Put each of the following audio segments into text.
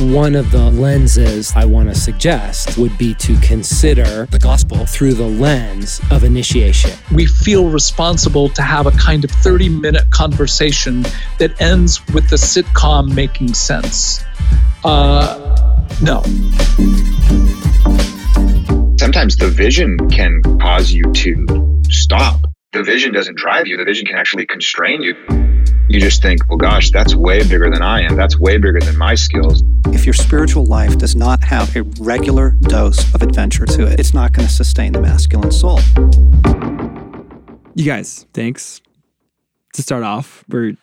One of the lenses I want to suggest would be to consider the gospel through the lens of initiation. We feel responsible to have a kind of 30 minute conversation that ends with the sitcom making sense. Uh, no. Sometimes the vision can cause you to stop. The vision doesn't drive you, the vision can actually constrain you you just think, well, gosh, that's way bigger than I am. That's way bigger than my skills. If your spiritual life does not have a regular dose of adventure to it, it's not going to sustain the masculine soul. You guys, thanks. To start off, we're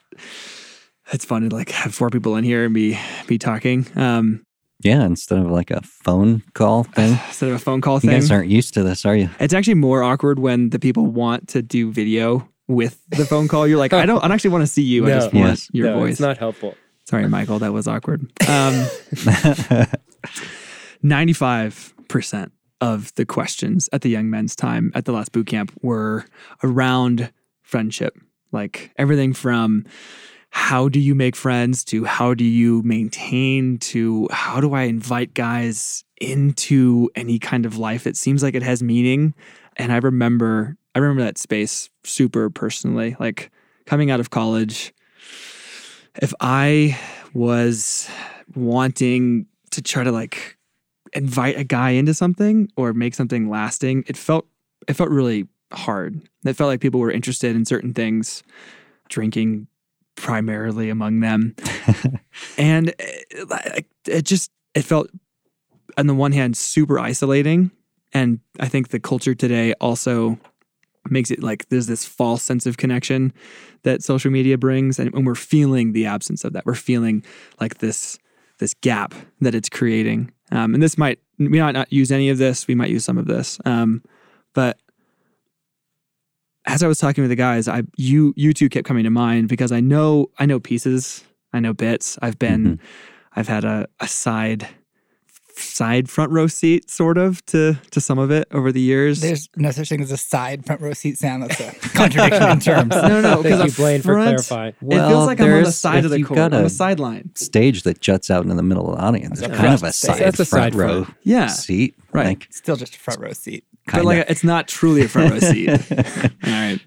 it's fun to like have four people in here and be be talking. Um, yeah, instead of like a phone call thing. Instead of a phone call you thing. You guys aren't used to this, are you? It's actually more awkward when the people want to do video with the phone call. You're like, I don't, I don't actually want to see you. No, I just want your no, voice. It's not helpful. Sorry, Michael, that was awkward. Um, 95% of the questions at the Young Men's Time at the last boot camp were around friendship. Like everything from how do you make friends to how do you maintain to how do I invite guys into any kind of life? It seems like it has meaning. And I remember I remember that space super personally. Like coming out of college, if I was wanting to try to like invite a guy into something or make something lasting, it felt it felt really hard. It felt like people were interested in certain things, drinking primarily among them. and it, it just it felt on the one hand super isolating. And I think the culture today also makes it like there's this false sense of connection that social media brings. And, and, we're feeling the absence of that. We're feeling like this this gap that it's creating. Um, and this might we might not use any of this. We might use some of this. Um, but as i was talking with the guys i you you two kept coming to mind because i know i know pieces i know bits i've been mm-hmm. i've had a, a side side front row seat, sort of, to to some of it over the years. There's no such thing as a side front row seat sound. That's a contradiction in terms. No, no, because Thank you, Blaine, for clarifying. Well, it feels like I'm on the side of the court, on the sideline. Stage that juts out into the middle of the audience. It's kind of a side, That's a front side row front. Yeah. seat. Right. Like, Still just a front row seat. Kinda. But like it's not truly a front row seat. All right.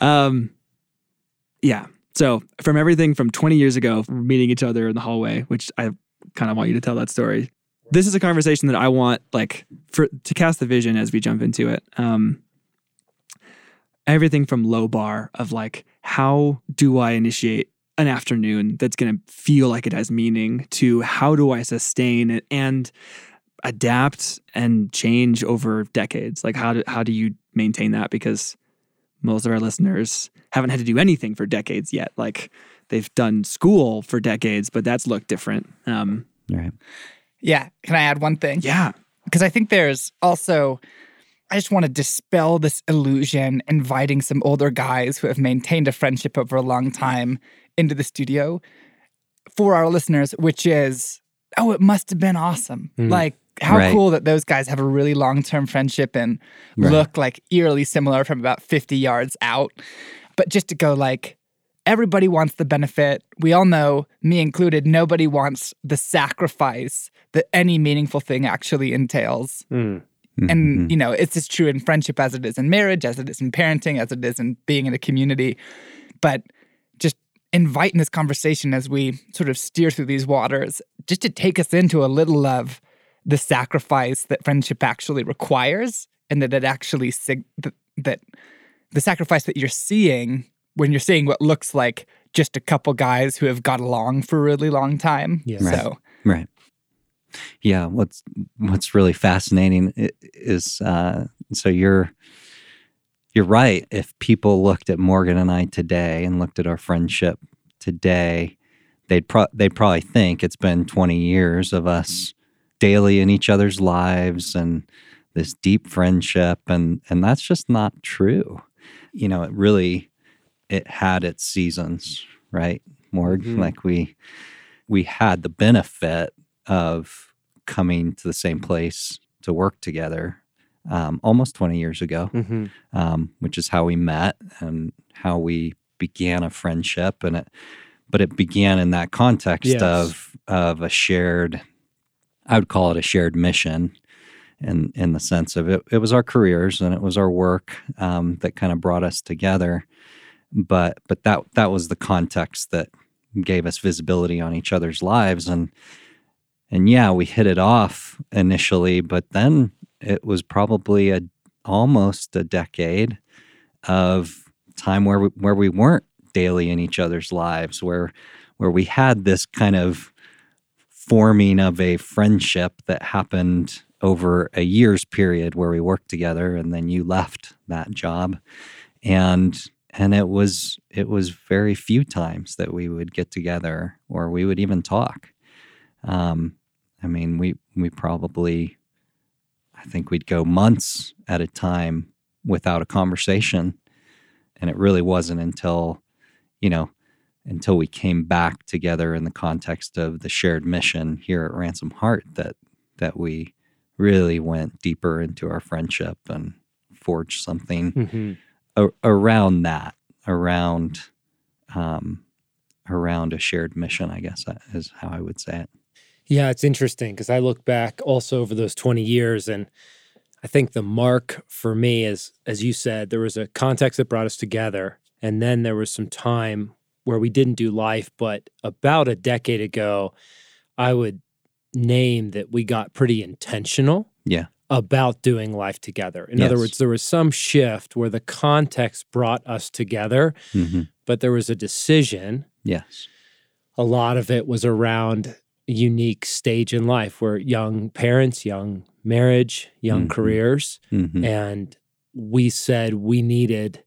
Um, yeah. So from everything from 20 years ago, meeting each other in the hallway, which I kind of want you to tell that story this is a conversation that I want like for to cast the vision as we jump into it. Um, everything from low bar of like how do I initiate an afternoon that's going to feel like it has meaning to how do I sustain it and adapt and change over decades? Like how do how do you maintain that because most of our listeners haven't had to do anything for decades yet. Like they've done school for decades, but that's looked different. Um, right. Yeah. Can I add one thing? Yeah. Because I think there's also, I just want to dispel this illusion, inviting some older guys who have maintained a friendship over a long time into the studio for our listeners, which is, oh, it must have been awesome. Mm. Like, how right. cool that those guys have a really long term friendship and right. look like eerily similar from about 50 yards out. But just to go like, everybody wants the benefit. We all know, me included, nobody wants the sacrifice that any meaningful thing actually entails. Mm. And, mm-hmm. you know, it's as true in friendship as it is in marriage, as it is in parenting, as it is in being in a community. But just inviting this conversation as we sort of steer through these waters, just to take us into a little of the sacrifice that friendship actually requires and that it actually, sig- that, that the sacrifice that you're seeing when you're seeing what looks like just a couple guys who have got along for a really long time. Yeah. Right. So right. Yeah, what's what's really fascinating is uh, so you're you're right. If people looked at Morgan and I today and looked at our friendship today, they'd pro- they'd probably think it's been 20 years of us daily in each other's lives and this deep friendship and and that's just not true. You know, it really it had its seasons, right? Morg, mm-hmm. like we we had the benefit of coming to the same place to work together um, almost 20 years ago, mm-hmm. um, which is how we met and how we began a friendship. And it, but it began in that context yes. of of a shared, I would call it a shared mission in, in the sense of it, it was our careers and it was our work um, that kind of brought us together. But, but that, that was the context that gave us visibility on each other's lives. And, and yeah, we hit it off initially, but then it was probably a almost a decade of time where we, where we weren't daily in each other's lives, where where we had this kind of forming of a friendship that happened over a year's period where we worked together and then you left that job. And and it was it was very few times that we would get together or we would even talk. Um, i mean we we probably i think we'd go months at a time without a conversation. And it really wasn't until you know until we came back together in the context of the shared mission here at Ransomed Heart that that we really went deeper into our friendship and forged something Mhm. a- around that around um around a shared mission i guess uh, is how i would say it Yeah, it's interesting because I look back also over those 20 years and I think the mark for me is as you said there was a context that brought us together and then there was some time where we didn't do life but about a decade ago I would name that we got pretty intentional Yeah. about doing life together. In other words there was some shift where the context brought us together Mhm. but there was a decision yes a lot of it was around a unique stage in life where young parents, young marriage, young Mhm. careers, Mhm. and we said we needed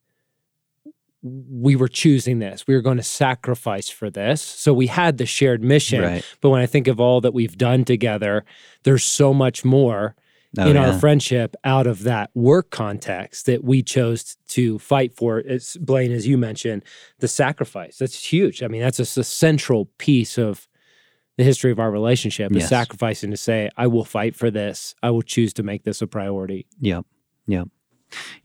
we were choosing this. We were going to sacrifice for this. So we had the shared mission. right But when I think of all that we've done together, there's so much more Oh, in yeah. our friendship out of that work context that we chose to fight for. It's Blaine, as you mentioned, the sacrifice. That's huge. I mean, that's just a central piece of the history of our relationship is Yes. sacrificing to say, I will fight for this. I will choose to make this a priority. Yep. Yep.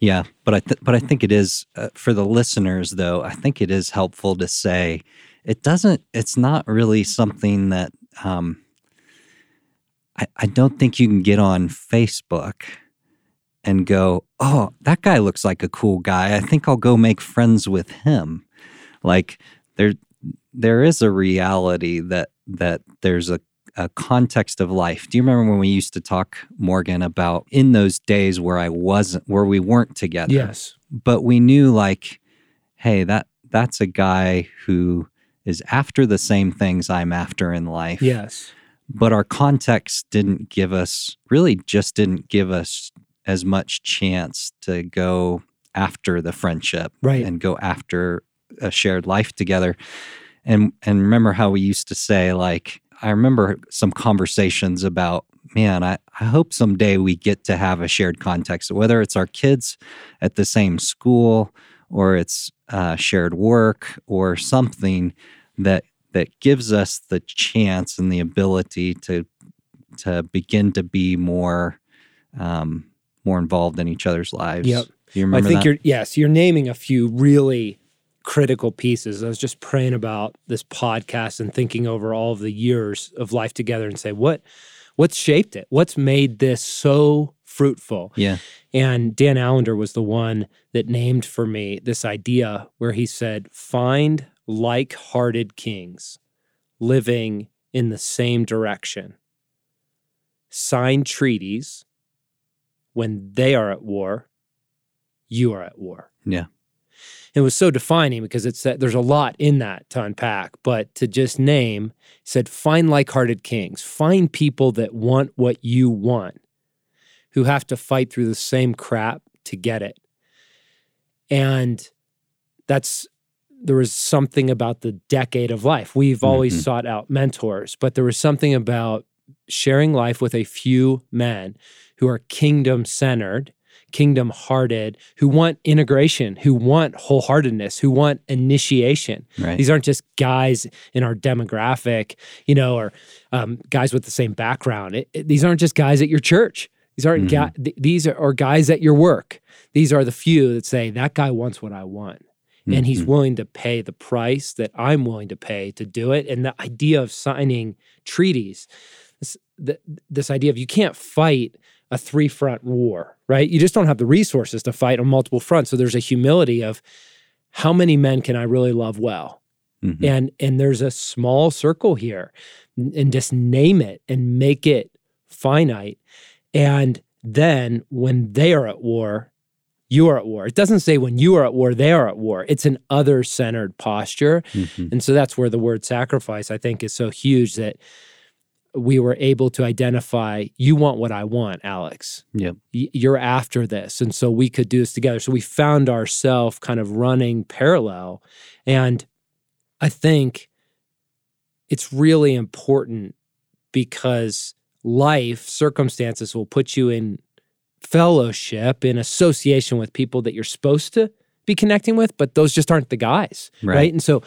Yeah, but I th- but I think it is uh, for the listeners though. I think it is helpful to say it doesn't. It's not really something that um, I I don't think you can get on Facebook and go, oh, that guy looks like a cool guy. I think I'll go make friends with him. Like there there is a reality that that there's a a context of life. Do you remember when we used to talk, Morgan, about in those days where I wasn't, where we weren't together? Yes. But we knew, like, hey, that that's a guy who is after the same things I'm after in life. Yes. But our context didn't give us, really, just didn't give us as much chance to go after the friendship Right. and go after a shared life together. And and remember how we used to say, like, I remember some conversations about, man, I, I hope someday we get to have a shared context, whether it's our kids at the same school or it's uh, shared work or something that that gives us the chance and the ability to to begin to be more um, more involved in each other's lives. Yep. Do you I think that? you're yes, you're naming a few really critical pieces. I was just praying about this podcast and thinking over all of the years of life together and say what what's shaped it? What's made this so fruitful? yeah. And Dan Allender was the one that named for me this idea where he said, find like hearted kings living in the same direction. Sign treaties when they are at war, you are at war. Yeah. It was so defining because it's that there's a lot in that to unpack, but to just name said, find like hearted kings, find people that want what you want who have to fight through the same crap to get it. And that's there was something about the decade of life. We've always Mhm. sought out mentors, but there was something about sharing life with a few men who are kingdom centered, kingdom hearted, who want integration, who want wholeheartedness, who want initiation. Right. These aren't just guys in our demographic, you know, or um, guys with the same background. It- it- these aren't just guys at your church. These aren't Mhm. guy, th- these are, are guys at your work. These are the few that say that guy wants what I want, and he's Mhm. willing to pay the price that I'm willing to pay to do it. And the idea of signing treaties, this, th- this idea of you can't fight a three front war, right? You just don't have the resources to fight on multiple fronts. So there's a humility of how many men can I really love well? Mhm. And and there's a small circle here and just name it and make it finite. And then when they are at war, you are at war. It doesn't say when you are at war, they are at war. It's an other centered posture. Mhm. And so that's where the word sacrifice, I think, is so huge that we were able to identify you want what I want, Alex. Yep. You're after this. And so we could do this together. So we found ourselves kind of running parallel. And I think it's really important because life circumstances will put you in fellowship, in association with people that you're supposed to be connecting with, but those just aren't the guys. Right. Right. And so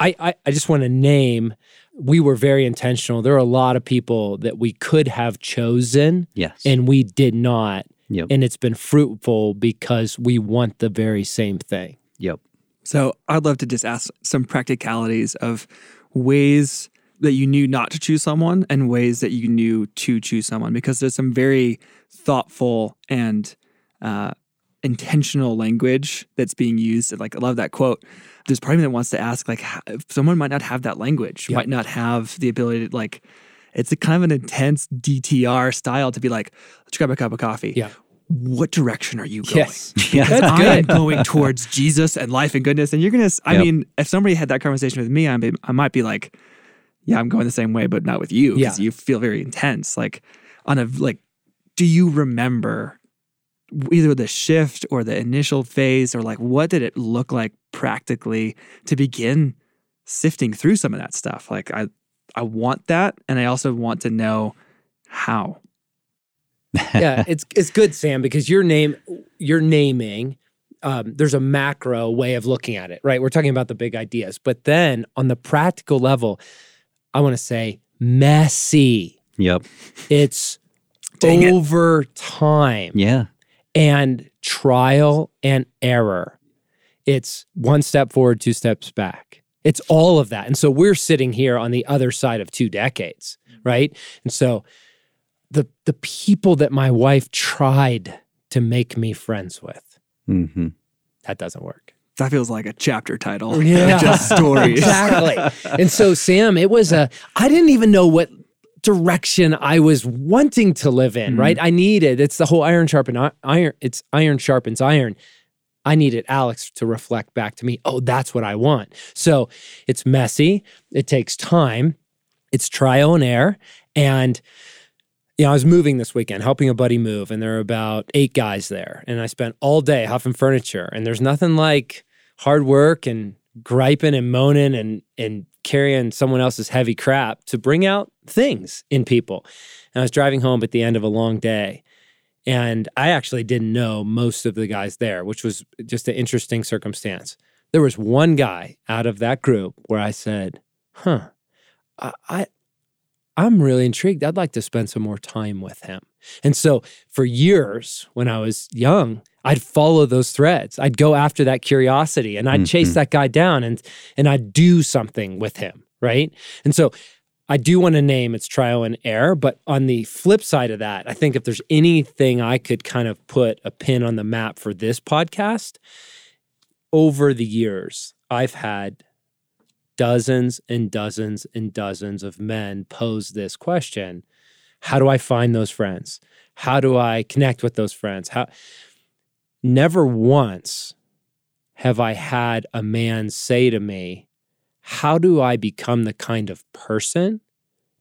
I, I, I just want to name, we were very intentional. There are a lot of people that we could have chosen Yes. and we did not. Yep. And it's been fruitful because we want the very same thing. yep. So I'd love to just ask some practicalities of ways that you knew not to choose someone and ways that you knew to choose someone because there's some very thoughtful and uh, intentional language that's being used. Like I love that quote. There's part of me that wants to ask, like, how, someone might not have that language, Yeah. might not have the ability to like. It's a kind of an intense DTR style to be like, let's grab a cup of coffee. Yeah. What direction are you going? Yes. Yeah. That's I am going towards Jesus and life and goodness. And you're gonna. I Yep. mean, if somebody had that conversation with me, I, I might be like, "Yeah, I'm going the same way, but not with you because Yeah. you feel very intense." Like, on a like, do you remember either the shift or the initial phase, or like, what did it look like practically to begin sifting through some of that stuff? Like, I, I want that, and I also want to know how. yeah, it's it's good, Sam, because your name you're naming. Um, there's a macro way of looking at it, right? We're talking about the big ideas, but then on the practical level, I want to say messy. Yep. It's Dang it. over time Yeah. And trial and error. It's one step forward, two steps back. It's all of that. And so we're sitting here on the other side of two decades, right? And so the the people that my wife tried to make me friends with, mm-hmm. that doesn't work. That feels like a chapter title. Yeah. just stories. Exactly. and so Sam, it was a I didn't even know what direction I was wanting to live in, right? Mm-hmm. I needed it's the whole iron sharpen iron it's iron sharpens iron. I needed Alex to reflect back to me, oh, that's what I want. So it's messy, it takes time, it's trial and error. And you know, I was moving this weekend, helping a buddy move, and there were about eight guys there. And I spent all day huffing furniture. And there's nothing like hard work and griping and moaning and and carrying someone else's heavy crap to bring out things in people. And I was driving home at the end of a long day. And I actually didn't know most of the guys there, which was just an interesting circumstance. There was one guy out of that group where I said, huh, I, I I'm really intrigued. I'd like to spend some more time with him. And so for years when I was young, I'd follow those threads. I'd go after that curiosity and I'd chase Mhm. that guy down and and I'd do something with him, right? And so I do want to name it's trial and error, but on the flip side of that, I think if there's anything I could kind of put a pin on the map for this podcast, over the years, I've had dozens and dozens and dozens of men pose this question How do I find those friends? How do I connect with those friends? How never once have I had a man say to me, How do I become the kind of person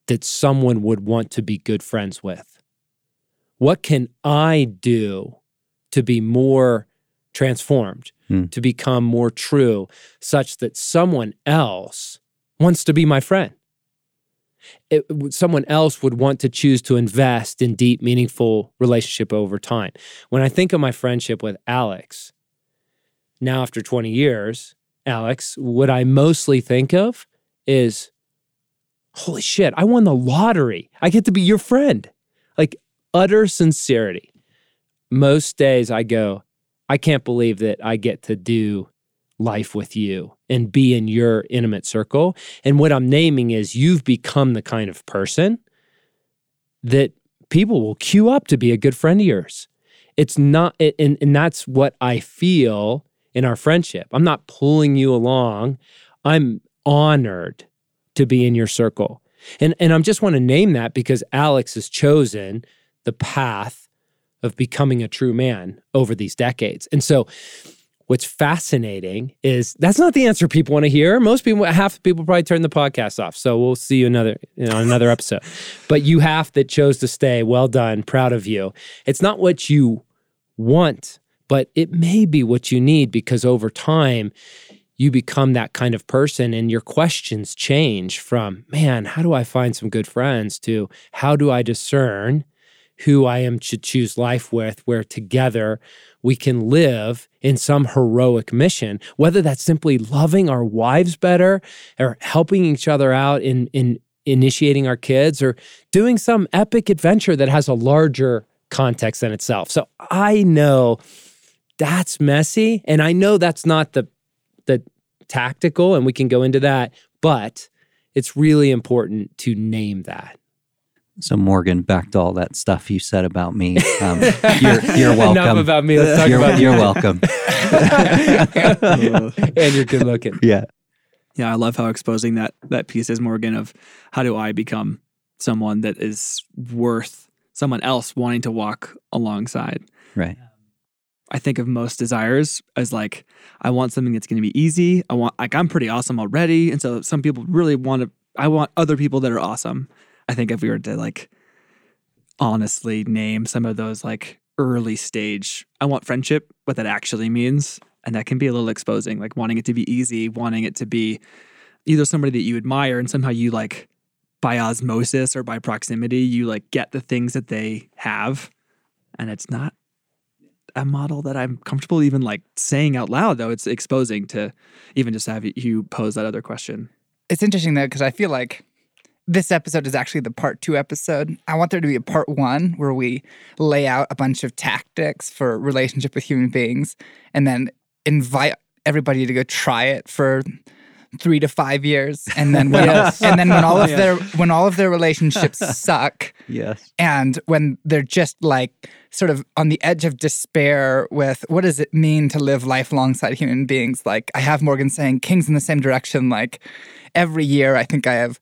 that someone would want to be good friends with? What can I do to be more transformed, Hmm. to become more true, such that someone else wants to be my friend? It, someone else would want to choose to invest in deep, meaningful relationship over time. When I think of my friendship with Alex, now after 20 years, Alex, what I mostly think of is holy shit, I won the lottery. I get to be your friend. Like utter sincerity. Most days I go, I can't believe that I get to do life with you and be in your intimate circle. And what I'm naming is you've become the kind of person that people will queue up to be a good friend of yours. It's not, and, and that's what I feel in our friendship. I'm not pulling you along. I'm honored to be in your circle. And, and I just want to name that because Alex has chosen the path of becoming a true man over these decades. And so, what's fascinating is that's not the answer people want to hear. Most people, half the people probably turn the podcast off. So we'll see you another you know, another episode. But you half that chose to stay. Well done. Proud of you. It's not what you want, but it may be what you need because over time you become that kind of person and your questions change from, man, how do I find some good friends to how do I discern who I am to choose life with, where together we can live in some heroic mission, whether that's simply loving our wives better or helping each other out in, in initiating our kids or doing some epic adventure that has a larger context than itself. So I know that's messy and I know that's not the the tactical and we can go into that, but it's really important to name that. So Morgan, back to all that stuff you said about me. Um, you're, you're welcome. Enough about me. Let's talk you're, about you're welcome. and you're good looking. Yeah. Yeah, I love how exposing that that piece is Morgan of how do I become someone that is worth someone else wanting to walk alongside. Right. I think of most desires as like I want something that's going to be easy. I want like I'm pretty awesome already, and so some people really want to. I want other people that are awesome. I think if we were to like honestly name some of those like early stage, I want friendship, what that actually means, and that can be a little exposing. Like wanting it to be easy, wanting it to be either somebody that you admire and somehow you like by osmosis or by proximity, you like get the things that they have, and it's not a model that I'm comfortable even like saying out loud, though it's exposing to even just have you pose that other question. It's interesting though, because I feel like this episode is actually the part two episode. I want there to be a part one where we lay out a bunch of tactics for relationship with human beings and then invite everybody to go try it for three to five years. And then when Yes. and then when all of Yeah. their when all of their relationships suck, Yes. and when they're just like sort of on the edge of despair with what does it mean to live life alongside human beings like i have morgan saying kings in the same direction like every year i think i have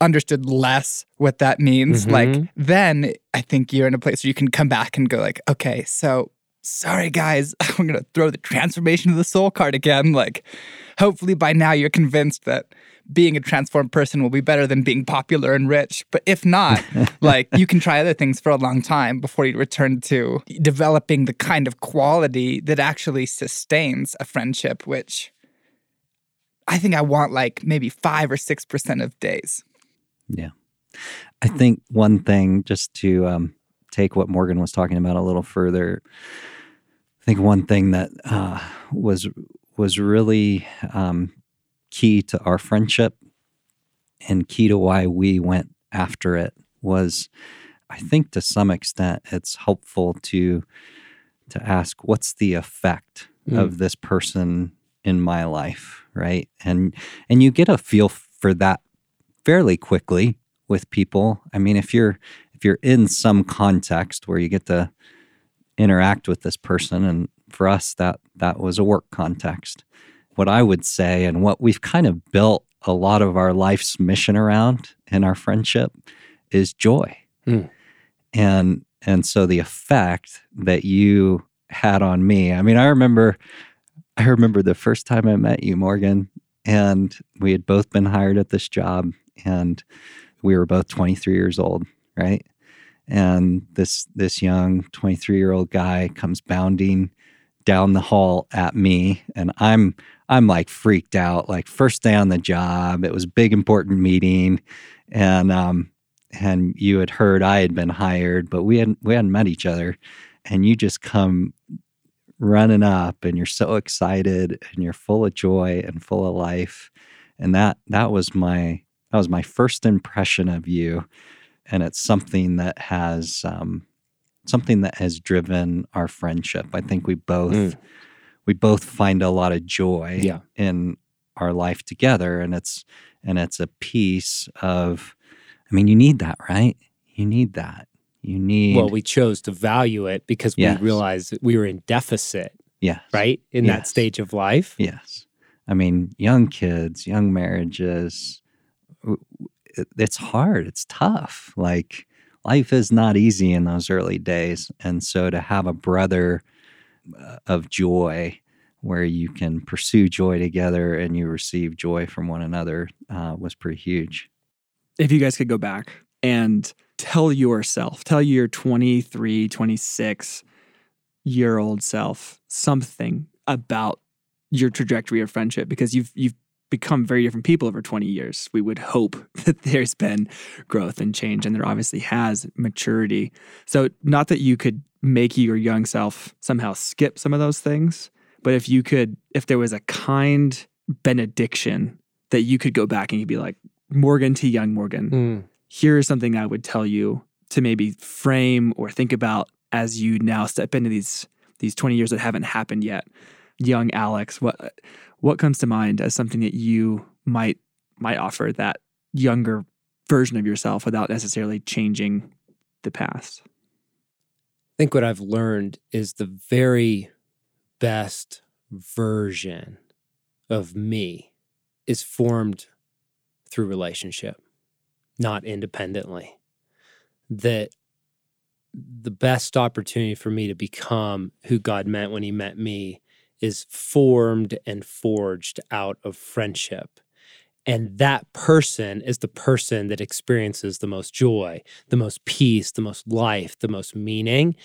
understood less what that means Mhm. like then i think you're in a place where you can come back and go like okay so sorry guys i'm gonna throw the transformation of the soul card again like hopefully by now you're convinced that being a transformed person will be better than being popular and rich. But if not, like you can try other things for a long time before you return to developing the kind of quality that actually sustains a friendship, which I think I want like maybe five or six percent of days. Yeah. I think one thing, just to um, take what Morgan was talking about a little further, I think one thing that uh, was was really um, key to our friendship and key to why we went after it was, I think, to some extent, it's helpful to to ask what's the effect Mm. of this person in my life, right? And and you get a feel for that fairly quickly with people. I mean, if you're if you're in some context where you get to interact with this person and for us that that was a work context. What I would say and what we've kind of built a lot of our life's mission around in our friendship is joy. Hmm. And and so the effect that you had on me. I mean, I remember I remember the first time I met you, Morgan, and we had both been hired at this job and we were both 23 years old, right? And this this young 23 year old guy comes bounding down the hall at me, and I'm I'm like freaked out. Like first day on the job, it was big important meeting, and um and you had heard I had been hired, but we hadn't we hadn't met each other, and you just come running up, and you're so excited, and you're full of joy and full of life, and that that was my that was my first impression of you and it's something that has um, something that has driven our friendship. I think we both Mm. we both find a lot of joy Yeah. in our life together and it's and it's a piece of I mean you need that, right? You need that. You need Well, we chose to value it because we realized that we were in deficit, yes. right? In that stage of life. Yes. I mean, young kids, young marriages, w- w- it- it's hard. It's tough. Like, life is not easy in those early days. And so to have a brother uh, of joy where you can pursue joy together and you receive joy from one another uh, was pretty huge. if you guys could go back and tell yourself, tell your 23, 26 year old self something about your trajectory of friendship because you've you've become very different people over 20 years. We would hope that there's been growth and change and there obviously has maturity. So not that you could make your young self somehow skip some of those things, but if you could if there was a kind benediction that you could go back and you'd be like Morgan to young Morgan, Mm. here is something I would tell you to maybe frame or think about as you now step into these these 20 years that haven't happened yet. Young Alex, what what comes to mind as something that you might might offer that younger version of yourself without necessarily changing the past? I think what I've learned is the very best version of me is formed through relationship, not independently. That the best opportunity for me to become who God meant when He met me is formed and forged out of friendship. And that person is the person that experiences the most joy, the most peace, the most life, the most meaning.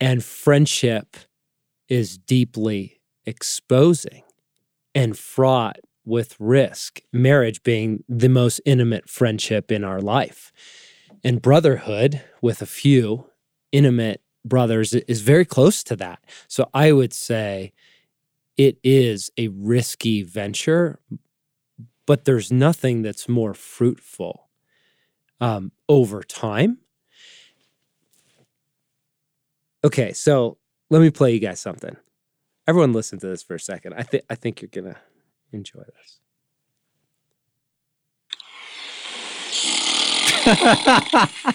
And friendship is deeply exposing and fraught with risk, marriage being the most intimate friendship in our life. And brotherhood, with a few intimate brothers, is very close to that. So I would say it is a risky venture, but there's nothing that's more fruitful um, over time. Okay, so let me play you guys something. Everyone, listen to this for a second. I think I think you're gonna enjoy this.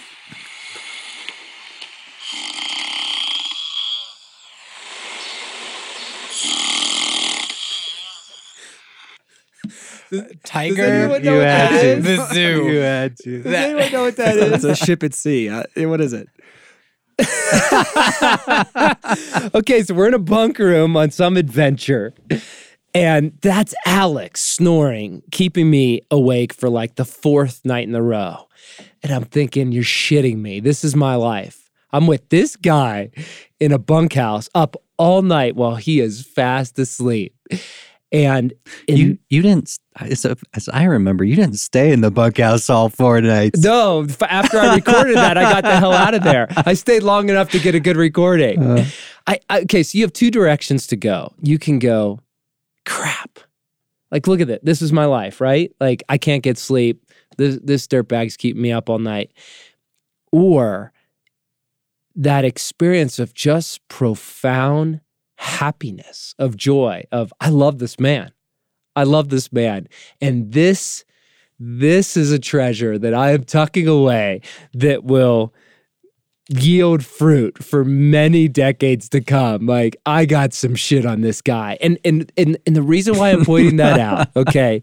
Tiger. anyone know what that is? The zoo. You had to. Does anyone know what that It's a ship at sea. Uh, what is it? okay, so we're in a bunk room on some adventure. And that's Alex snoring, keeping me awake for like the fourth night in a row. And I'm thinking, you're shitting me. This is my life. I'm with this guy in a bunkhouse up all night while he is fast asleep. And in, You you didn't as, as I remember, you didn't stay in the bunkhouse all four nights. No, after I recorded that, I got the hell out of there. I stayed long enough to get a good recording. Uh. I, I okay, so you have two directions to go. You can go, crap. Like, look at it. This is my life, right? Like, I can't get sleep. This this dirtbag's keeping me up all night. Or that experience of just profound happiness, of joy, of I love this man. I love this man. And this this is a treasure that I am tucking away that will yield fruit for many decades to come. Like I got some shit on this guy. And and and, and the reason why I'm pointing that out, okay,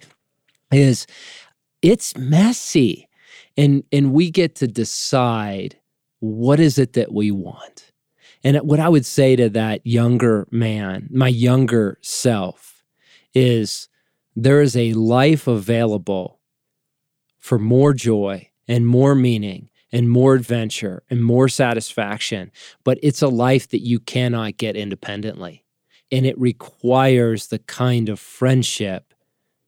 is it's messy. And and we get to decide what is it that we want. And what I would say to that younger man, my younger self, is there is a life available for more joy and more meaning and more adventure and more satisfaction. But it's a life that you cannot get independently. And it requires the kind of friendship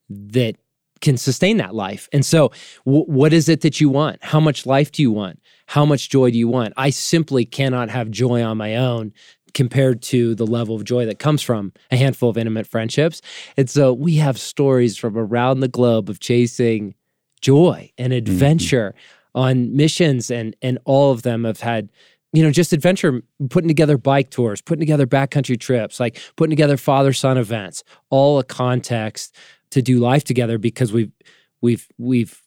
that can sustain that life. And so, w- what is it that you want? How much life do you want? How much joy do you want? I simply cannot have joy on my own compared to the level of joy that comes from a handful of intimate friendships. And so, we have stories from around the globe of chasing joy and mm-hmm. adventure on missions and and all of them have had you know, just adventure, putting together bike tours, putting together backcountry trips, like putting together father son events, all a context to do life together because we've we've we've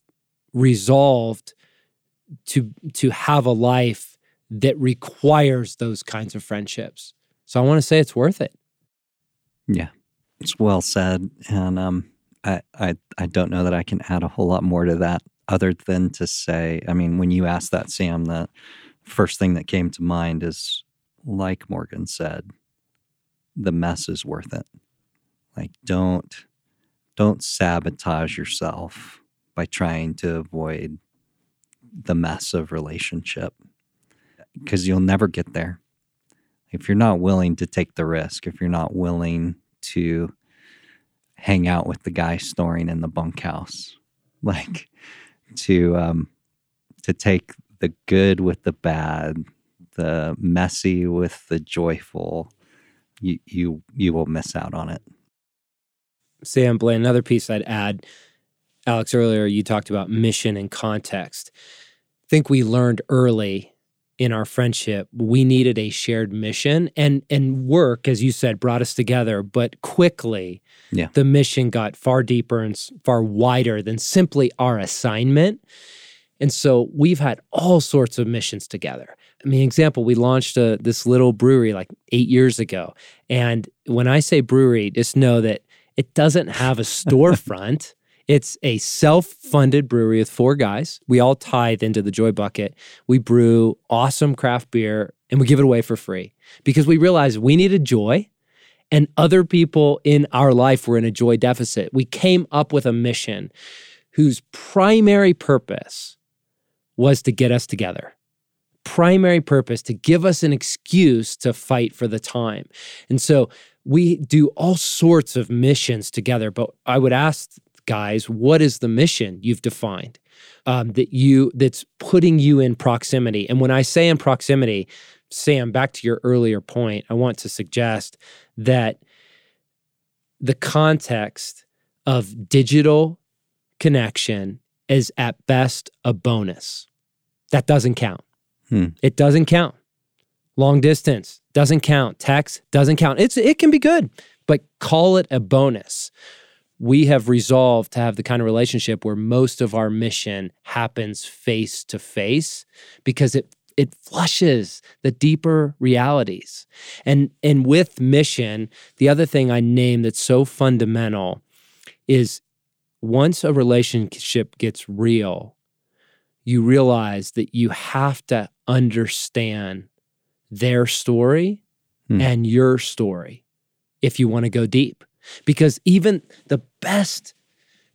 resolved to to have a life that requires those kinds of friendships. So I want to say it's worth it. Yeah, it's well said, and um, I I I don't know that I can add a whole lot more to that other than to say, I mean, when you asked that, Sam, the first thing that came to mind is, like Morgan said, the mess is worth it. Like, don't don't sabotage yourself by trying to avoid the mess of relationship because you'll never get there. If you're not willing to take the risk if you're not willing to hang out with the guy snoring in the bunkhouse like to um to take the good with the bad the messy with the joyful you you you will miss out on it Sam Blaine, another piece I'd add. Alex, earlier you talked about mission and context. I think we learned early in our friendship we needed a shared mission and and work as you said brought us together but quickly Yeah. the mission got far deeper and far wider than simply our assignment and so we've had all sorts of missions together i mean example we launched a, this little brewery like eight years ago and when i say brewery just know that it doesn't have a storefront it's a self-funded brewery with four guys. We all tithe into the Joy Bucket. We brew awesome craft beer and we give it away for free because we realized we needed joy and other people in our life were in a joy deficit. We came up with a mission whose primary purpose was to get us together. Primary purpose to give us an excuse to fight for the time. And so we do all sorts of missions together, but I would ask guys, what is the mission you've defined um, that you that's putting you in proximity? And when I say in proximity, Sam, back to your earlier point, I want to suggest that the context of digital connection is at best a bonus. That doesn't count. Hmm. It doesn't count. Long distance doesn't count. Text doesn't count. It's it can be good, but call it a bonus we have resolved to have the kind of relationship where most of our mission happens face to face because it it flushes the deeper realities. And and with mission, the other thing I name that's so fundamental is once a relationship gets real, you realize that you have to understand their story Hmm. and your story if you want to go deep because even the best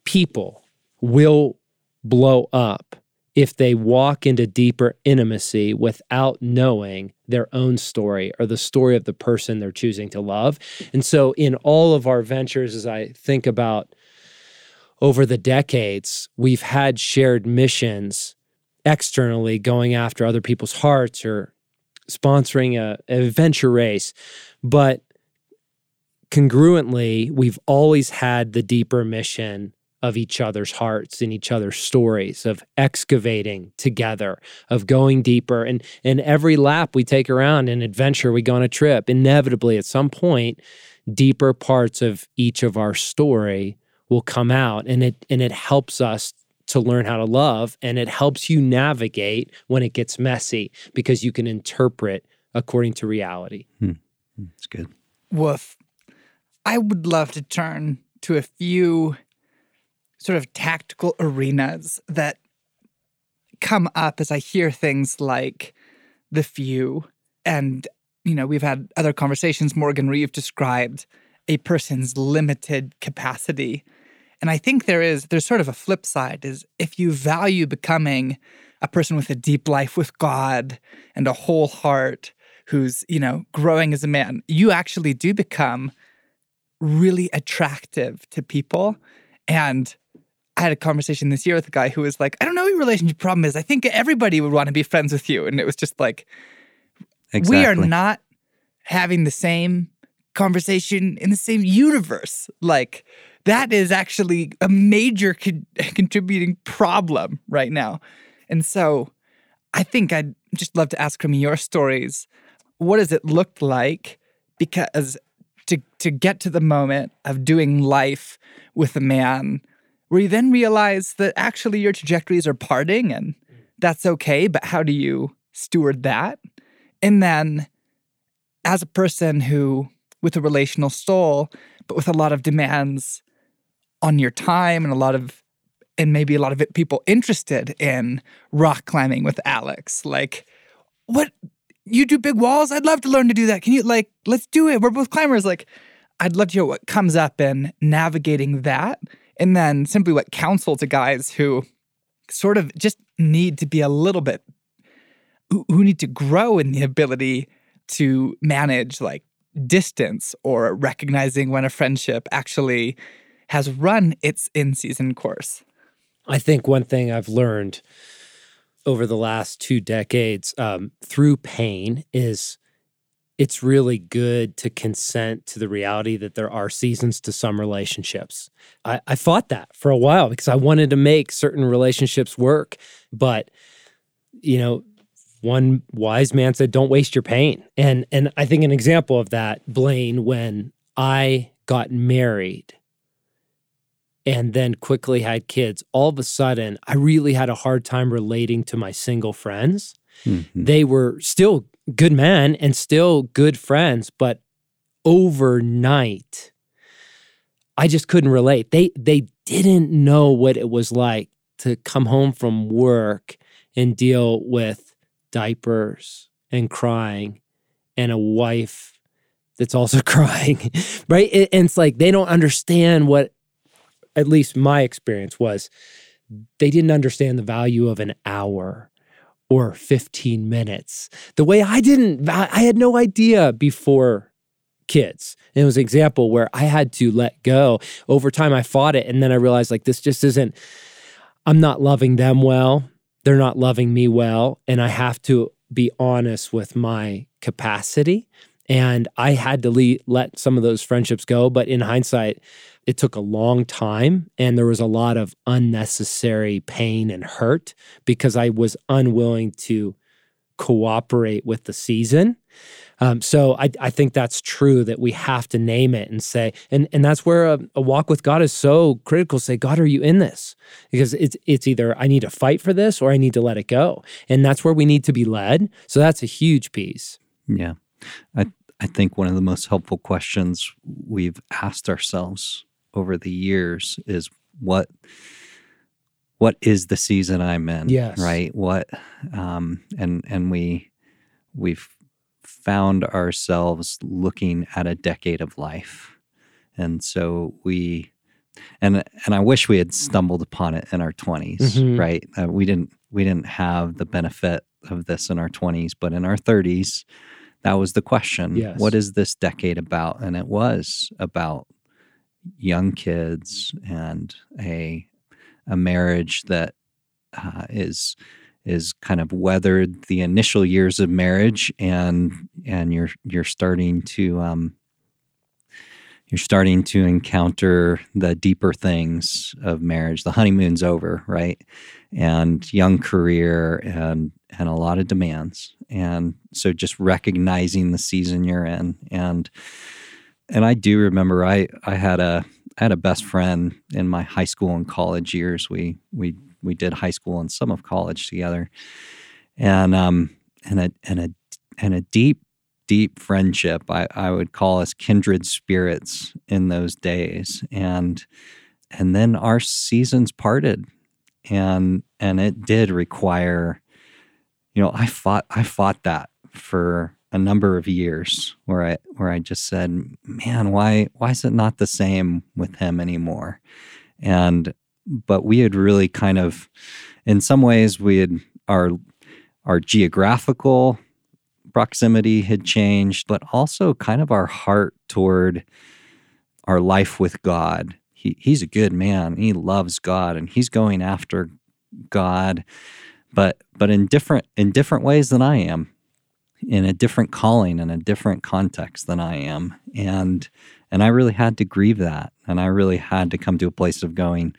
people will blow up if they walk into deeper intimacy without knowing their own story or the story of the person they're choosing to love. And so, in all of our ventures, as I think about over the decades, we've had shared missions externally going after other people's hearts or sponsoring a, a venture race. But congruently, we've always had the deeper mission of each other's hearts and each other's stories of excavating together of going deeper and and every lap we take around an adventure we go on a trip inevitably at some point deeper parts of each of our story will come out and it and it helps us to learn how to love and it helps you navigate when it gets messy because you can interpret according to reality hmm. hmm. it's good Woof. I would love to turn to a few sort of tactical arenas that come up as I hear things like the few. And, you know, we've had other conversations. Morgan Reeve described a person's limited capacity. And I think there is, there's sort of a flip side is if you value becoming a person with a deep life with God and a whole heart who's, you know, growing as a man, you actually do become really attractive to people. And I had a conversation this year with a guy who was like, I don't know what your relationship problem is. I think everybody would want to be friends with you. And it was just like, exactly we are not having the same conversation in the same universe. Like, that is actually a major con- contributing problem right now. And so I think I'd just love to ask from your stories, what does it look like? Because to to get to the moment of doing life with a man where you then realize that actually your trajectories are parting and that's okay, but how do you steward that? And then as a person who with a relational soul, but with a lot of demands on your time and a lot of and maybe a lot of people interested in rock climbing with Alex. Like, what you do big walls? I'd love to learn to do that. Can you like let's do it? We're both climbers. Like, I'd love to hear what comes up in navigating that. And then simply what counsel to guys who sort of just need to be a little bit who, who need to grow in the ability to manage like distance or recognizing when a friendship actually has run its in season course. I think one thing I've learned over the last two decades um, through pain is it's really good to consent to the reality that there are seasons to some relationships. I, I fought that for a while because I wanted to make certain relationships work. But, you know, one wise man said, don't waste your pain. And and I think an example of that, Blaine, when I got married and then quickly had kids, all of a sudden I really had a hard time relating to my single friends. Mm-hmm. They were still good men and still good friends, but overnight I just couldn't relate. They they didn't know what it was like to come home from work and deal with diapers and crying and a wife that's also crying, right? And it's like they don't understand what at least my experience was they didn't understand the value of an hour or 15 minutes the way I didn't, I had no idea before kids. And it was an example where I had to let go. Over time, I fought it. And then I realized like this just isn't, I'm not loving them well. They're not loving me well. And I have to be honest with my capacity. And I had to le- let some of those friendships go. But in hindsight, it took a long time and there was a lot of unnecessary pain and hurt because I was unwilling to cooperate with the season. Um, so I, I, think that's true that we have to name it and say, and and that's where a, a, walk with God is so critical. Say, God, are you in this? Because it's it's either I need to fight for this or I need to let it go, and that's where we need to be led. So that's a huge piece. Yeah, I I think one of the most helpful questions we've asked ourselves over the years is what what is the season I'm in? Yes. Right. What um and and we we've found ourselves looking at a decade of life. And so we and and I wish we had stumbled upon it in our 20s, mm-hmm. right? Uh, we didn't we didn't have the benefit of this in our 20s, but in our 30s that was the question. Yes. What is this decade about? And it was about young kids and a a marriage that uh, is is kind of weathered the initial years of marriage and and you're you're starting to um, you're starting to encounter the deeper things of marriage. The honeymoon's over right? And young career and and a lot of demands. And so just recognizing the season you're in and and I do remember I I had a I had a best friend in my high school and college years. We we we did high school and some of college together, and um and a and a and a deep deep friendship. I I would call us kindred spirits in those days, and and then our seasons parted, and and it did require, you know, I fought I fought that for a number of years where I where I just said, "Man, why why is it not the same with him anymore?" And but we had really kind of, in some ways, we had our our geographical proximity had changed, but also kind of our heart toward our life with God. He he's a good man. He loves God, and he's going after God, but but in different in different ways than I am in a different calling in a different context than I am. And and I really had to grieve that. And I really had to come to a place of going,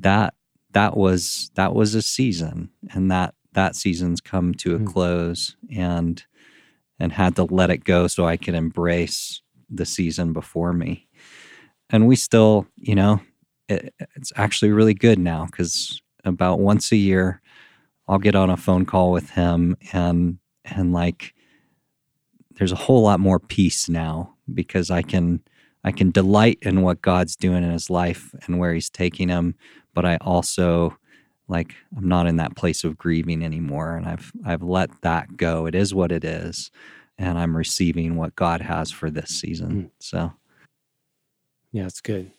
that that was that was a season and that that season's come to a Mm. close and and had to let it go so I could embrace the season before me. And we still, you know, it, it's actually really good now because about once a year, I'll get on a phone call with him and and like there's a whole lot more peace now because I can I can delight in what God's doing in his life and where he's taking him, but I also like I'm not in that place of grieving anymore and I've I've let that go. It is what it is and I'm receiving what God has for this season. Hmm. So Yeah, it's good.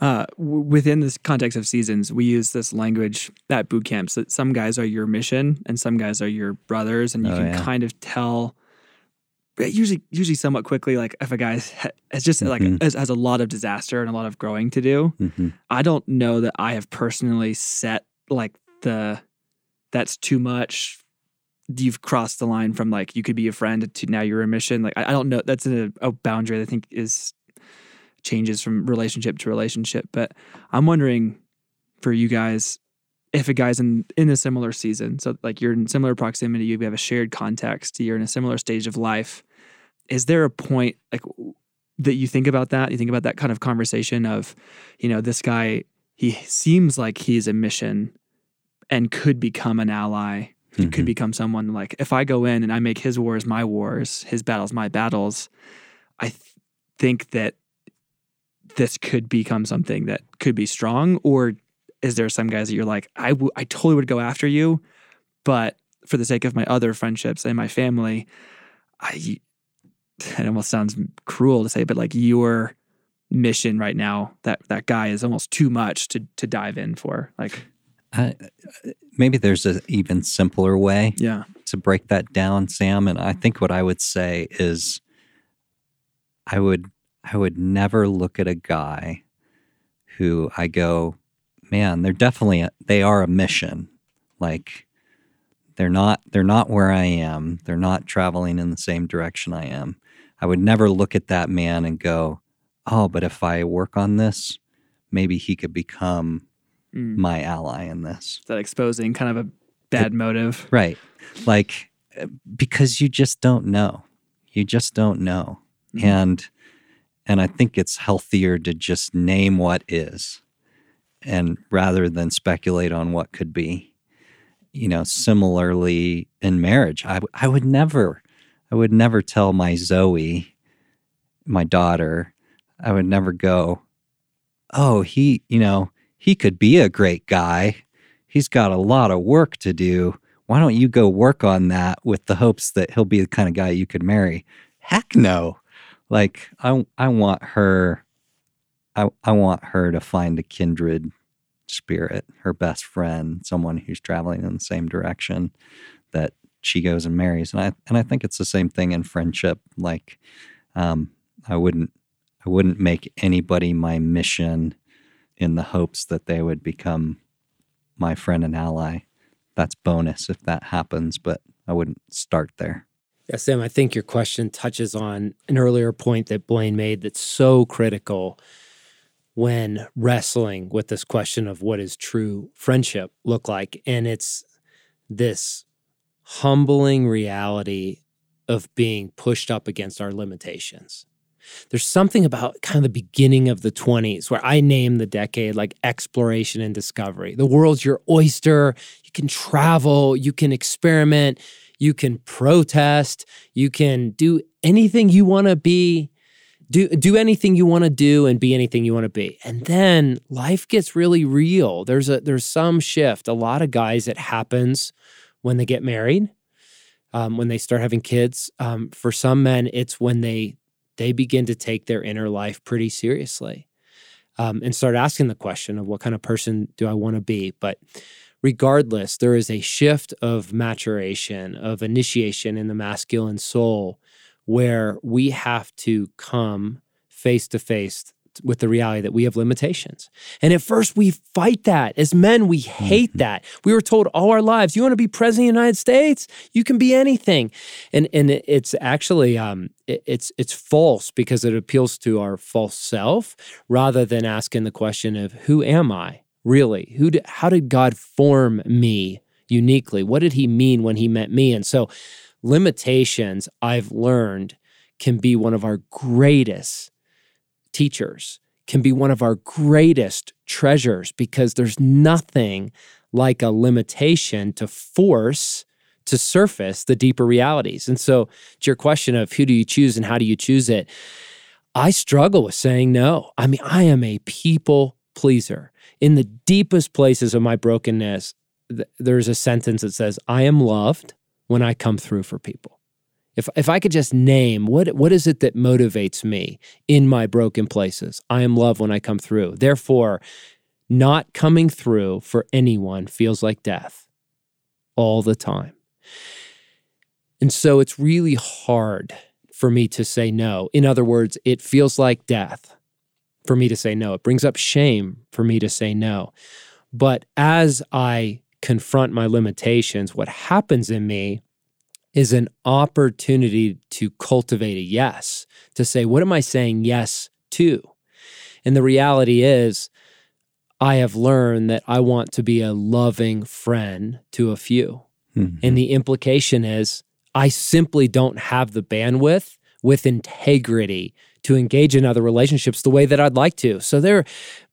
Uh, w- within this context of seasons, we use this language at boot camps that some guys are your mission and some guys are your brothers, and you Oh, can yeah. kind of tell. Usually, usually somewhat quickly, like if a guy ha- it's just like Mhm. has, has a lot of disaster and a lot of growing to do. mhm. I don't know that I have personally set like the that's too much. You've crossed the line from like you could be a friend to now you're a mission. Like I, I don't know. That's a, a boundary that I think is changes from relationship to relationship. But I'm wondering for you guys if a guy's in in a similar season, so like you're in similar proximity, you have a shared context, you're in a similar stage of life. Is there a point like that you think about that? You think about that kind of conversation of, you know, this guy he seems like he's a mission and could become an ally. He could Mhm. become someone like if I go in and I make his wars my wars, his battles my battles. I th- think that this could become something that could be strong. Or is there some guys that you're like, I w- I totally would go after you, but for the sake of my other friendships and my family, I it almost sounds cruel to say, but like your mission right now, that that guy is almost too much to to dive in for. Like, I, uh, maybe there's an even simpler way yeah, to break that down, Sam. And I think what I would say is I would I would never look at a guy who I go, man, they're definitely a, they are a mission. Like they're not they're not where I am. They're not traveling in the same direction I am. I would never look at that man and go, "Oh, but if I work on this, maybe he could become Mm. my ally in this." that exposing kind of a bad motive. Right. Like uh, because you just don't know. You just don't know. Mhm. And and I think it's healthier to just name what is and rather than speculate on what could be. You know, similarly in marriage, I would never I would never tell my Zoe, my daughter, I would never go, "Oh, he, you know, he could be a great guy. He's got a lot of work to do. Why don't you go work on that with the hopes that he'll be the kind of guy you could marry? Heck no. Like I I want her I I want her to find a kindred spirit, her best friend, someone who's traveling in the same direction that she goes and marries. And I and I think it's the same thing in friendship. Like um I wouldn't I wouldn't make anybody my mission in the hopes that they would become my friend and ally. That's bonus if that happens, but I wouldn't start there. Yeah, Sam, I think your question touches on an earlier point that Blaine made that's so critical when wrestling with this question of what is true friendship look like. And it's this humbling reality of being pushed up against our limitations. There's something about kind of the beginning of the 20s where I name the decade like exploration and discovery. The world's your oyster. You can travel, you can experiment, you can protest, you can do anything you want to be do do anything you want to do and be anything you want to be. And then life gets really real. There's a there's some shift. A lot of guys it happens when they get married, um, when they start having kids. Um, for some men, it's when they they begin to take their inner life pretty seriously um, and start asking the question of what kind of person do I want to be. But regardless, there is a shift of maturation, of initiation in the masculine soul where we have to come face to face with the reality that we have limitations. And at first, we fight that. As men, we hate that. We were told all our lives, you want to be president of the United States? You can be anything. And, and it's actually, um, it- it's, it's false because it appeals to our false self rather than asking the question of who am I really? Who did, how did God form me uniquely? What did he mean when he met me? And so, limitations I've learned can be one of our greatest teachers, can be one of our greatest treasures because there's nothing like a limitation to force to surface the deeper realities. And so, to your question of who do you choose and how do you choose it, I struggle with saying no. I mean, I am a people pleaser. In the deepest places of my brokenness, th- there's a sentence that says, I am loved when I come through for people. If, if I could just name what what is it that motivates me in my broken places, I am loved when I come through. Therefore, not coming through for anyone feels like death all the time. And so it's really hard for me to say no. In other words, it feels like death for me to say no. It brings up shame for me to say no. But as I confront my limitations, what happens in me is an opportunity to cultivate a yes, to say, what am I saying yes to? And the reality is, I have learned that I want to be a loving friend to a few. Mm-hmm. And the implication is I simply don't have the bandwidth with integrity to engage in other relationships the way that I'd like to. So there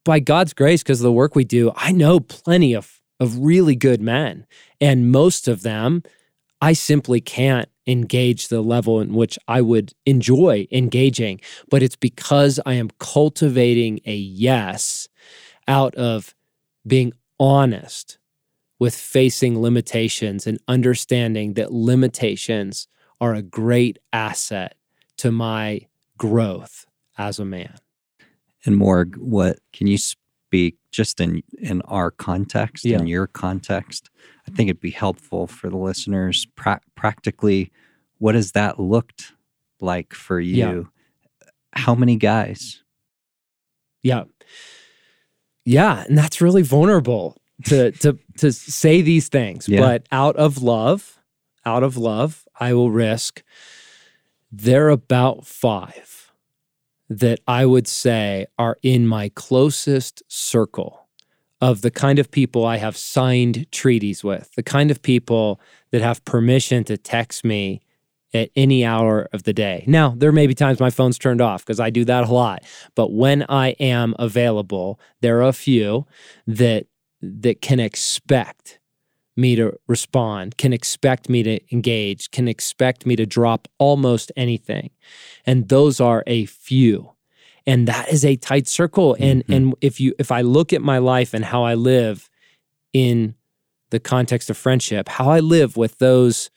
by God's grace because of the work we do, I know plenty of of really good men and most of them I simply can't engage the level in which I would enjoy engaging, but it's because I am cultivating a yes out of being honest with facing limitations and understanding that limitations are a great asset to my growth as a man. And Morg, what can you speak just in in our context, yeah. in your context? I think it'd be helpful for the listeners. Pra- practically, what has that looked like for you? Yeah. How many guys? Yeah. Yeah, and that's really vulnerable to to to say these things, yeah. but out of love, out of love, I will risk they're about 5 that I would say are in my closest circle of the kind of people I have signed treaties with, the kind of people that have permission to text me at any hour of the day. Now, there may be times my phone's turned off because I do that a lot, but when I am available, there are a few that that can expect me to respond, can expect me to engage, can expect me to drop almost anything. And those are a few. And that is a tight circle. And mm-hmm. and if you if I look at my life and how I live in the context of friendship, how I live with those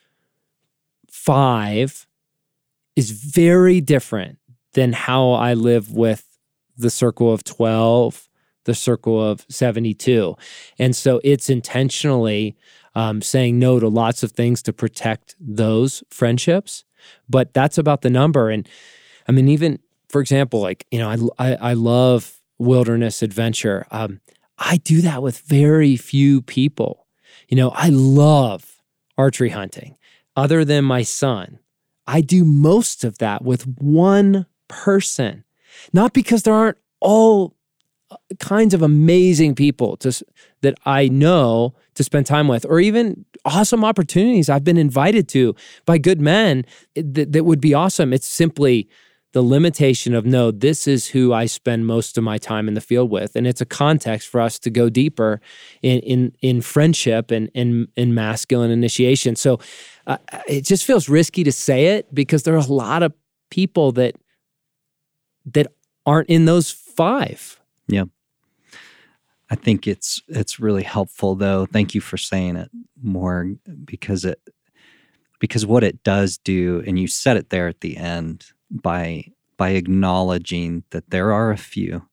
five is very different than how I live with the circle of 12 the circle of 72. And so it's intentionally um, saying no to lots of things to protect those friendships. But that's about the number. And I mean, even for example, like, you know, I, I, I love wilderness adventure. Um, I do that with very few people. You know, I love archery hunting. Other than my son, I do most of that with one person. Not because there aren't all kinds of amazing people to, that I know to spend time with, or even awesome opportunities I've been invited to by good men that, that would be awesome. It's simply the limitation of no, this is who I spend most of my time in the field with, and it's a context for us to go deeper in in in friendship and in in masculine initiation. So uh, it just feels risky to say it because there are a lot of people that that aren't in those five. Yeah. I think it's it's really helpful though. Thank you for saying it more because it because what it does do and you said it there at the end by by acknowledging that there are a few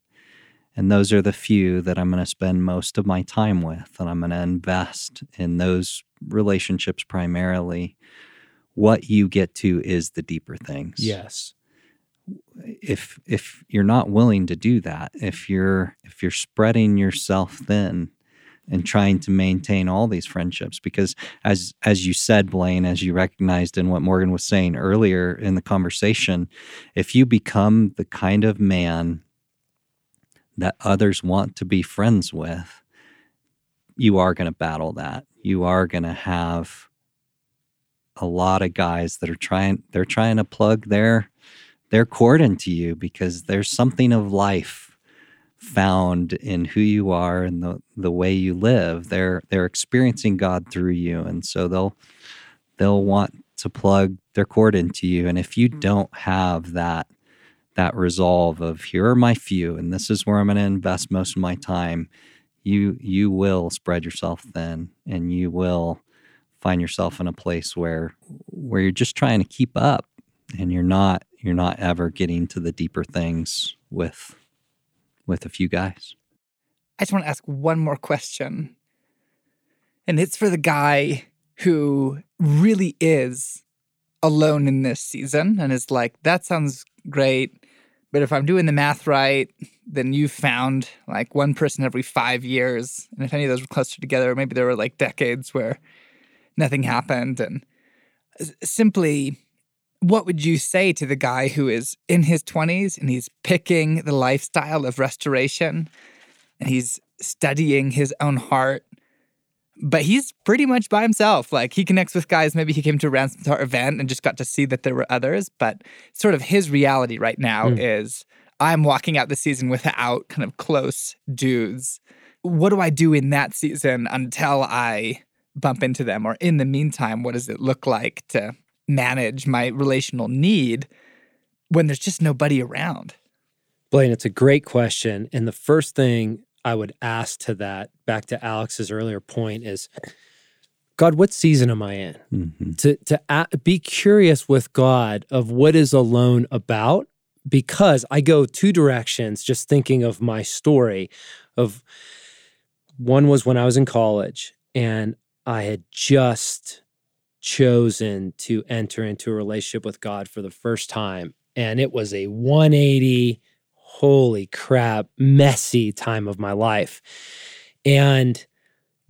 and those are the few that I'm going to spend most of my time with and I'm going to invest in those relationships primarily. What you get to is the deeper things. Yes if if you're not willing to do that if you're if you're spreading yourself thin and trying to maintain all these friendships because as as you said Blaine as you recognized in what Morgan was saying earlier in the conversation if you become the kind of man that others want to be friends with you are going to battle that. You are going to have a lot of guys that are trying they're trying to plug their their cord into you because there's something of life found in who you are and the the way you live. They're they're experiencing God through you and so they'll they'll want to plug their cord into you and if you mm-hmm. don't have that that resolve of here are my few and this is where I'm going to invest most of my time, you you will spread yourself thin and you will find yourself in a place where where you're just trying to keep up and you're not you're not ever getting to the deeper things with with a few guys. I just want to ask one more question. And it's for the guy who really is alone in this season and is like, that sounds great. But if I'm doing the math right, then you found like one person every five years. And if any of those were clustered together, maybe there were like decades where nothing happened. And simply, what would you say to the guy who is in his 20s and he's picking the lifestyle of restoration and he's studying his own heart? But he's pretty much by himself. Like he connects with guys. Maybe he came to a Ransomed Heart event and just got to see that there were others. But sort of his reality right now Mm. is I'm walking out the season without kind of close dudes. What do I do in that season until I bump into them? Or in the meantime, what does it look like to manage my relational need when there's just nobody around? Blaine, it's a great question. And the first thing I would ask to that, back to Alex's earlier point, is God, what season am I in? Mhm. To to a- be curious with God of what is alone about, because I go two directions. Just thinking of my story, of one was when I was in college and I had just chosen to enter into a relationship with God for the first time, and it was a 180 holy crap, messy time of my life. And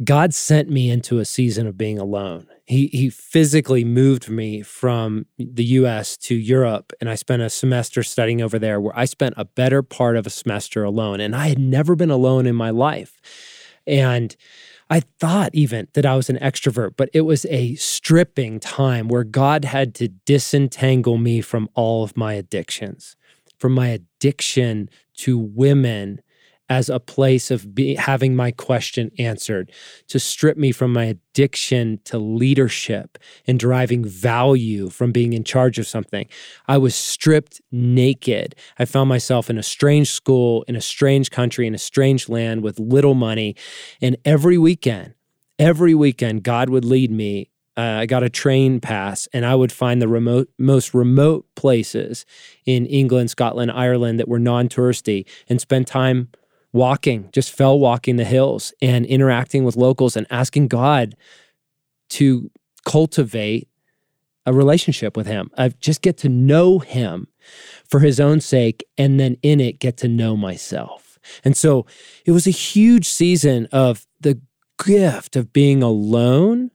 God sent me into a season of being alone. He he physically moved me from the US to Europe and I spent a semester studying over there where I spent a better part of a semester alone and I had never been alone in my life. And I thought even that I was an extrovert, but it was a stripping time where God had to disentangle me from all of my addictions, from my addiction to women as a place of be, having my question answered, to strip me from my addiction to leadership and deriving value from being in charge of something. I was stripped naked. I found myself in a strange school, in a strange country, in a strange land with little money. And every weekend, every weekend, God would lead me. Uh, I got a train pass, and I would find the remote, most remote places in England, Scotland, Ireland that were non-touristy, and spend time walking, just fell walking the hills and interacting with locals and asking God to cultivate a relationship with Him. I just get to know Him for His own sake, and then in it get to know myself. And so it was a huge season of the gift of being alone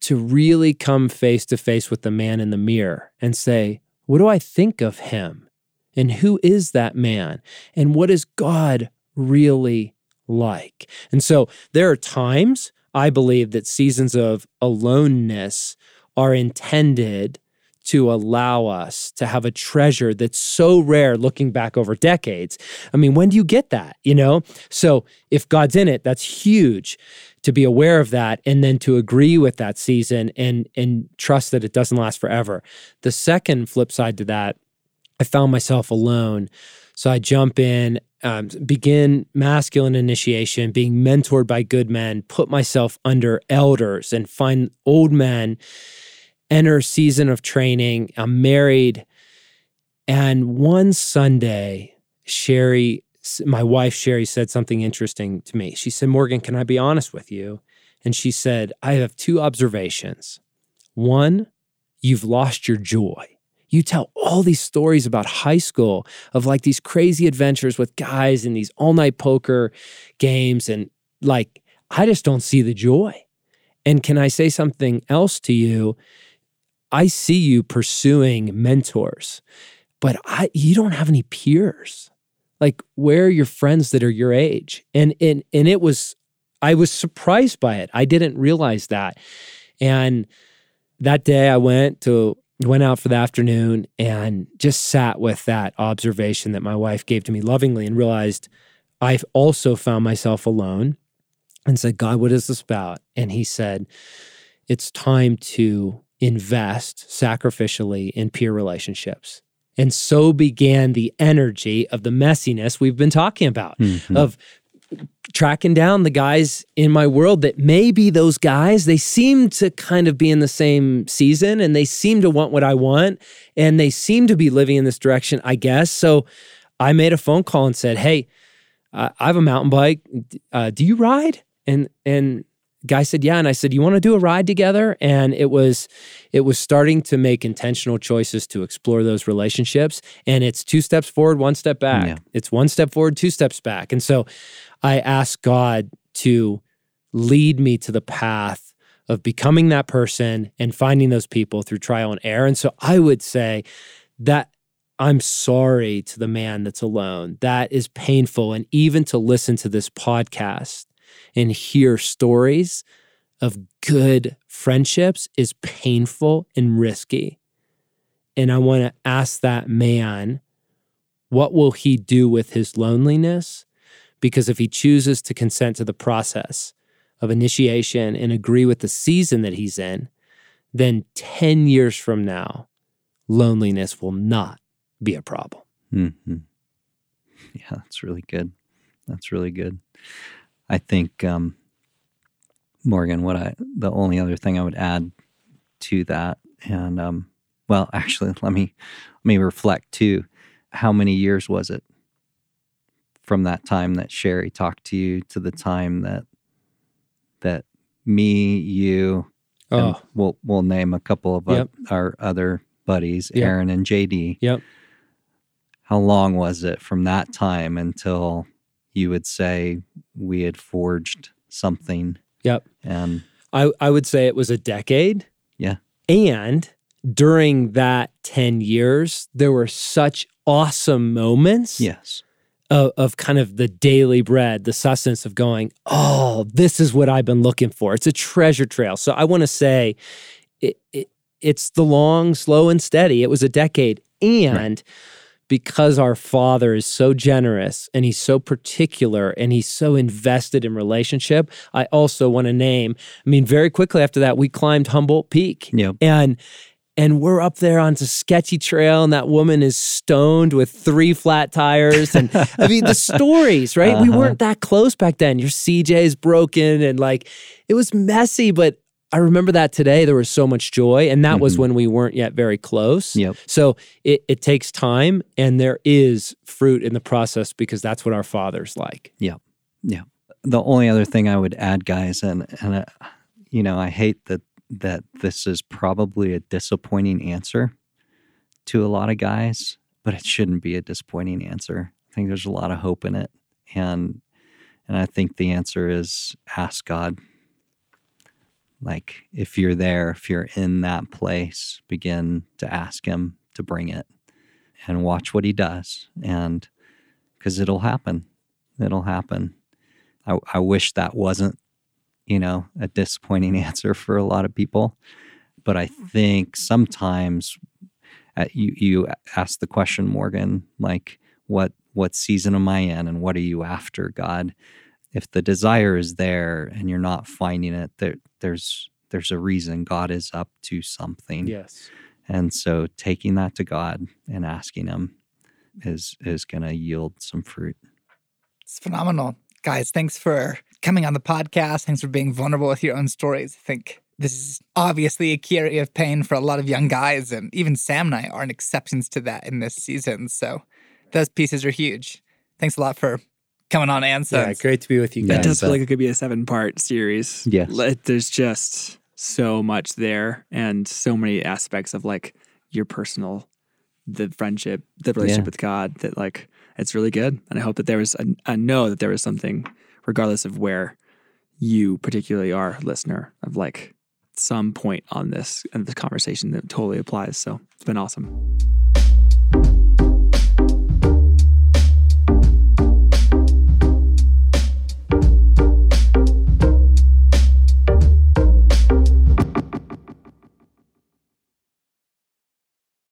to really come face to face with the man in the mirror and say, What do I think of him? And who is that man? And what is God really like? And so there are times I believe that seasons of aloneness are intended to allow us to have a treasure that's so rare looking back over decades. I mean, when do you get that? You know? So if God's in it, that's huge to be aware of that and then to agree with that season and and trust that it doesn't last forever. The second flip side to that, I found myself alone. So I jump in, um, begin masculine initiation, being mentored by good men, put myself under elders and find old men enter season of training. I'm married. And one Sunday, Sherry, my wife Sherry, said something interesting to me. She said, Morgan, can I be honest with you? And she said, I have two observations. One, you've lost your joy. You tell all these stories about high school of like these crazy adventures with guys and these all night poker games. And like, I just don't see the joy. And can I say something else to you? I see you pursuing mentors, but I you don't have any peers. Like where are your friends that are your age? And and and it was I was surprised by it. I didn't realize that. And that day I went to went out for the afternoon and just sat with that observation that my wife gave to me lovingly and realized I've also found myself alone and said, God, what is this about? And he said, It's time to invest sacrificially in peer relationships. And so began the energy of the messiness we've been talking about, Mhm. of tracking down the guys in my world that may be those guys. They seem to kind of be in the same season and they seem to want what I want and they seem to be living in this direction, I guess. So I made a phone call and said, Hey, I have a mountain bike. Uh, do you ride? And, and, guy said yeah and i said you want to do a ride together and it was it was starting to make intentional choices to explore those relationships and it's two steps forward one step back Yeah. it's one step forward two steps back and so i ask god to lead me to the path of becoming that person and finding those people through trial and error and so i would say that I'm sorry to the man that's alone. That is painful. And even to listen to this podcast and hear stories of good friendships is painful and risky. And I want to ask that man, what will he do with his loneliness? Because if he chooses to consent to the process of initiation and agree with the season that he's in, then 10 years from now, loneliness will not be a problem. hmm Yeah, that's really good. That's really good. I think, um, Morgan, what I, the only other thing I would add to that, and, um, well, actually, let me, let me reflect too. How many years was it from that time that Sherry talked to you to the time that, that me, you, and Oh, we'll, we'll name a couple of Yep. our other buddies, Yep. Aaron and JD yep. how long was it from that time until you would say we had forged something Yep. and I, I would say it was a decade. Yeah. And during that 10 years, there were such awesome moments yes of, of kind of the daily bread, the sustenance of going, oh, this is what I've been looking for. It's a treasure trail. So I want to say it, it, it's the long, slow, and steady. It was a decade. And because our father is so generous and he's so particular and he's so invested in relationship, I also want to name, I mean, very quickly after that, we climbed Humboldt Peak yep and and we're up there on a sketchy trail and that woman is stoned with three flat tires. And i mean the stories right? We Uh-huh. weren't that close back then. Your cj's broken and like it was messy but i remember that today there was so much joy and that was Mhm. when we weren't yet very close. Yep. So it, it takes time and there is fruit in the process because that's what our father's like. Yeah yeah the only other thing i would add guys and and uh, you know i hate that that this is probably a disappointing answer to a lot of guys but it shouldn't be a disappointing answer. I think there's a lot of hope in it and and i think the answer is ask god. Like if you're there if you're in that place begin to ask him to bring it and watch what he does and because it'll happen. It'll happen. I, I wish that wasn't you know a disappointing answer for a lot of people. But i think sometimes uh, you you ask the question morgan like what what season am i in and what are you after god? If the desire is there and you're not finding it there there's there's a reason god is up to something. Yes. And so taking that to god and asking him is is going to yield some fruit. It's phenomenal. Guys, thanks for coming on the podcast. Thanks for being vulnerable with your own stories. I think this is obviously a key area of pain for a lot of young guys, and even Sam and I aren't exceptions to that in this season. So those pieces are huge. Thanks a lot for coming on, Anne. yeah great to be with you guys. It does feel uh, like it could be a seven part series. Yes. Like, There's just so much there and so many aspects of like your personal, the friendship, the relationship Yeah. with God that like it's really good. And I hope that there was, a, I know that there was something, regardless of where you particularly are, listener, of like some point on this and this conversation that totally applies. So it's been awesome.